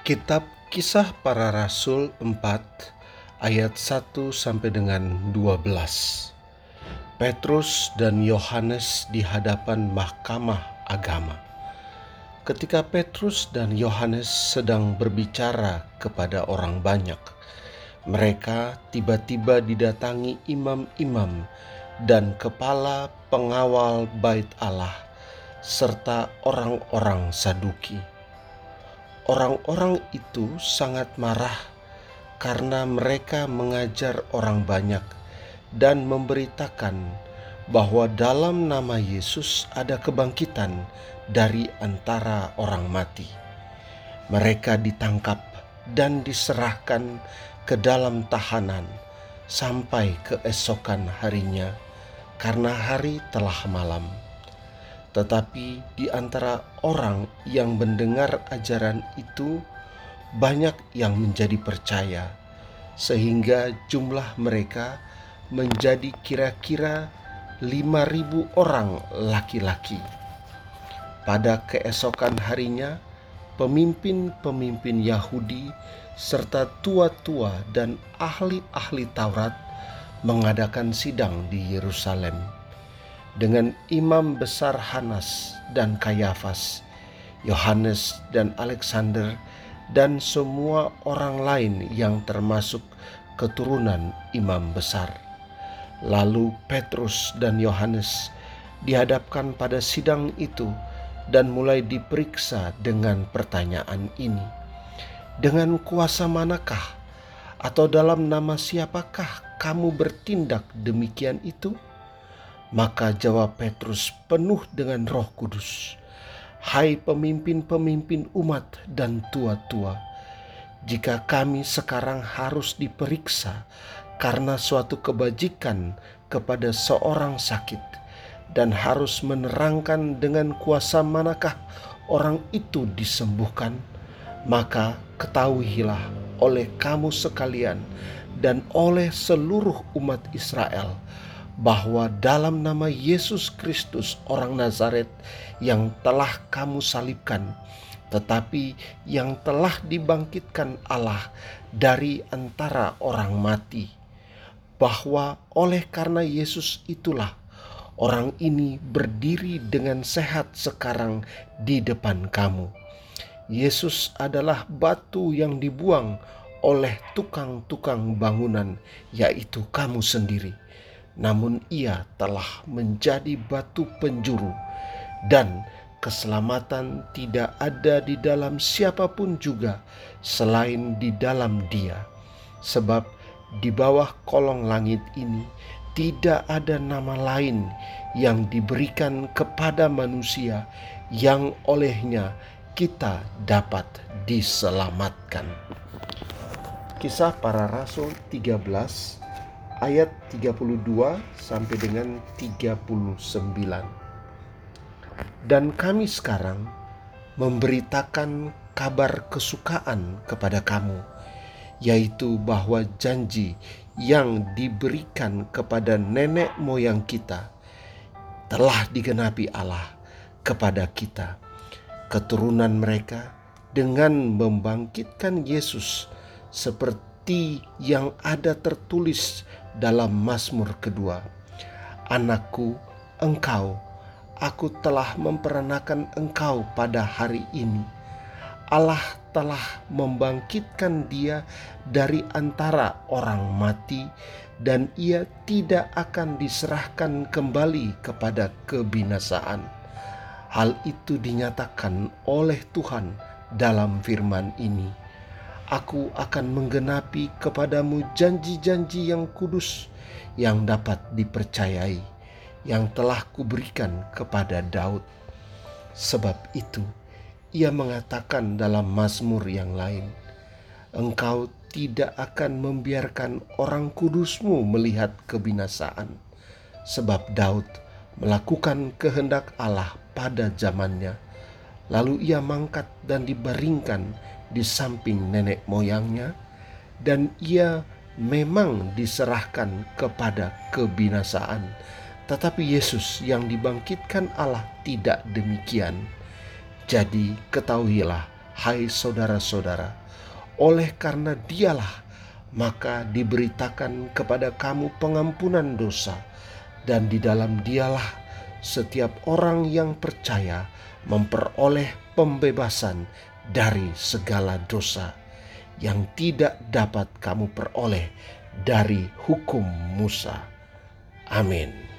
Kitab Kisah Para Rasul 4 ayat 1 sampai dengan 12. Petrus dan Yohanes di hadapan Mahkamah Agama. Ketika Petrus dan Yohanes sedang berbicara kepada orang banyak, mereka tiba-tiba didatangi imam-imam dan kepala pengawal bait Allah serta orang-orang Saduki Orang-orang itu sangat marah karena mereka mengajar orang banyak dan memberitakan bahwa dalam nama Yesus ada kebangkitan dari antara orang mati. Mereka ditangkap dan diserahkan ke dalam tahanan sampai keesokan harinya, karena hari telah malam. Tetapi di antara orang yang mendengar ajaran itu, banyak yang menjadi percaya, sehingga jumlah mereka menjadi kira-kira lima ribu orang laki-laki. Pada keesokan harinya, pemimpin-pemimpin Yahudi serta tua-tua dan ahli-ahli Taurat mengadakan sidang di Yerusalem dengan imam besar Hanas dan Kayafas, Yohanes dan Alexander, dan semua orang lain yang termasuk keturunan imam besar. Lalu Petrus dan Yohanes dihadapkan pada sidang itu dan mulai diperiksa dengan pertanyaan ini. Dengan kuasa manakah atau dalam nama siapakah kamu bertindak demikian itu? Maka jawab Petrus penuh dengan roh kudus. Hai pemimpin-pemimpin umat dan tua-tua, jika kami sekarang harus diperiksa karena suatu kebajikan kepada seorang sakit dan harus menerangkan dengan kuasa manakah orang itu disembuhkan, maka ketahuilah oleh kamu sekalian dan oleh seluruh umat Israel bahwa dalam nama Yesus Kristus orang Nazaret yang telah kamu salibkan, tetapi yang telah dibangkitkan Allah dari antara orang mati, bahwa oleh karena Yesus itulah orang ini berdiri dengan sehat sekarang di depan kamu. Yesus adalah batu yang dibuang oleh tukang-tukang bangunan, yaitu kamu sendiri namun ia telah menjadi batu penjuru, dan keselamatan tidak ada di dalam siapa pun juga selain di dalam Dia, sebab di bawah kolong langit ini tidak ada nama lain yang diberikan kepada manusia yang olehnya kita dapat diselamatkan. Kisah para Rasul 13 ayat 32 sampai dengan 39. Dan kami sekarang memberitakan kabar kesukaan kepada kamu, yaitu bahwa janji yang diberikan kepada nenek moyang kita telah digenapi Allah kepada kita, keturunan mereka, dengan membangkitkan Yesus seperti yang ada tertulis dalam Mazmur kedua. Anakku, engkau, aku telah memperanakan engkau pada hari ini. Allah telah membangkitkan dia dari antara orang mati dan ia tidak akan diserahkan kembali kepada kebinasaan. Hal itu dinyatakan oleh Tuhan dalam firman ini aku akan menggenapi kepadamu janji-janji yang kudus yang dapat dipercayai, yang telah kuberikan kepada Daud. Sebab itu, ia mengatakan dalam Mazmur yang lain, Engkau tidak akan membiarkan orang kudusmu melihat kebinasaan, sebab Daud melakukan kehendak Allah pada zamannya. Lalu ia mangkat dan dibaringkan di samping nenek moyangnya, dan ia memang diserahkan kepada kebinasaan. Tetapi Yesus yang dibangkitkan Allah tidak demikian. Jadi ketahuilah, hai saudara-saudara, oleh karena dialah maka diberitakan kepada kamu pengampunan dosa, dan di dalam dialah setiap orang yang percaya memperoleh pembebasan dari segala dosa yang tidak dapat kamu peroleh dari hukum Musa. Amin.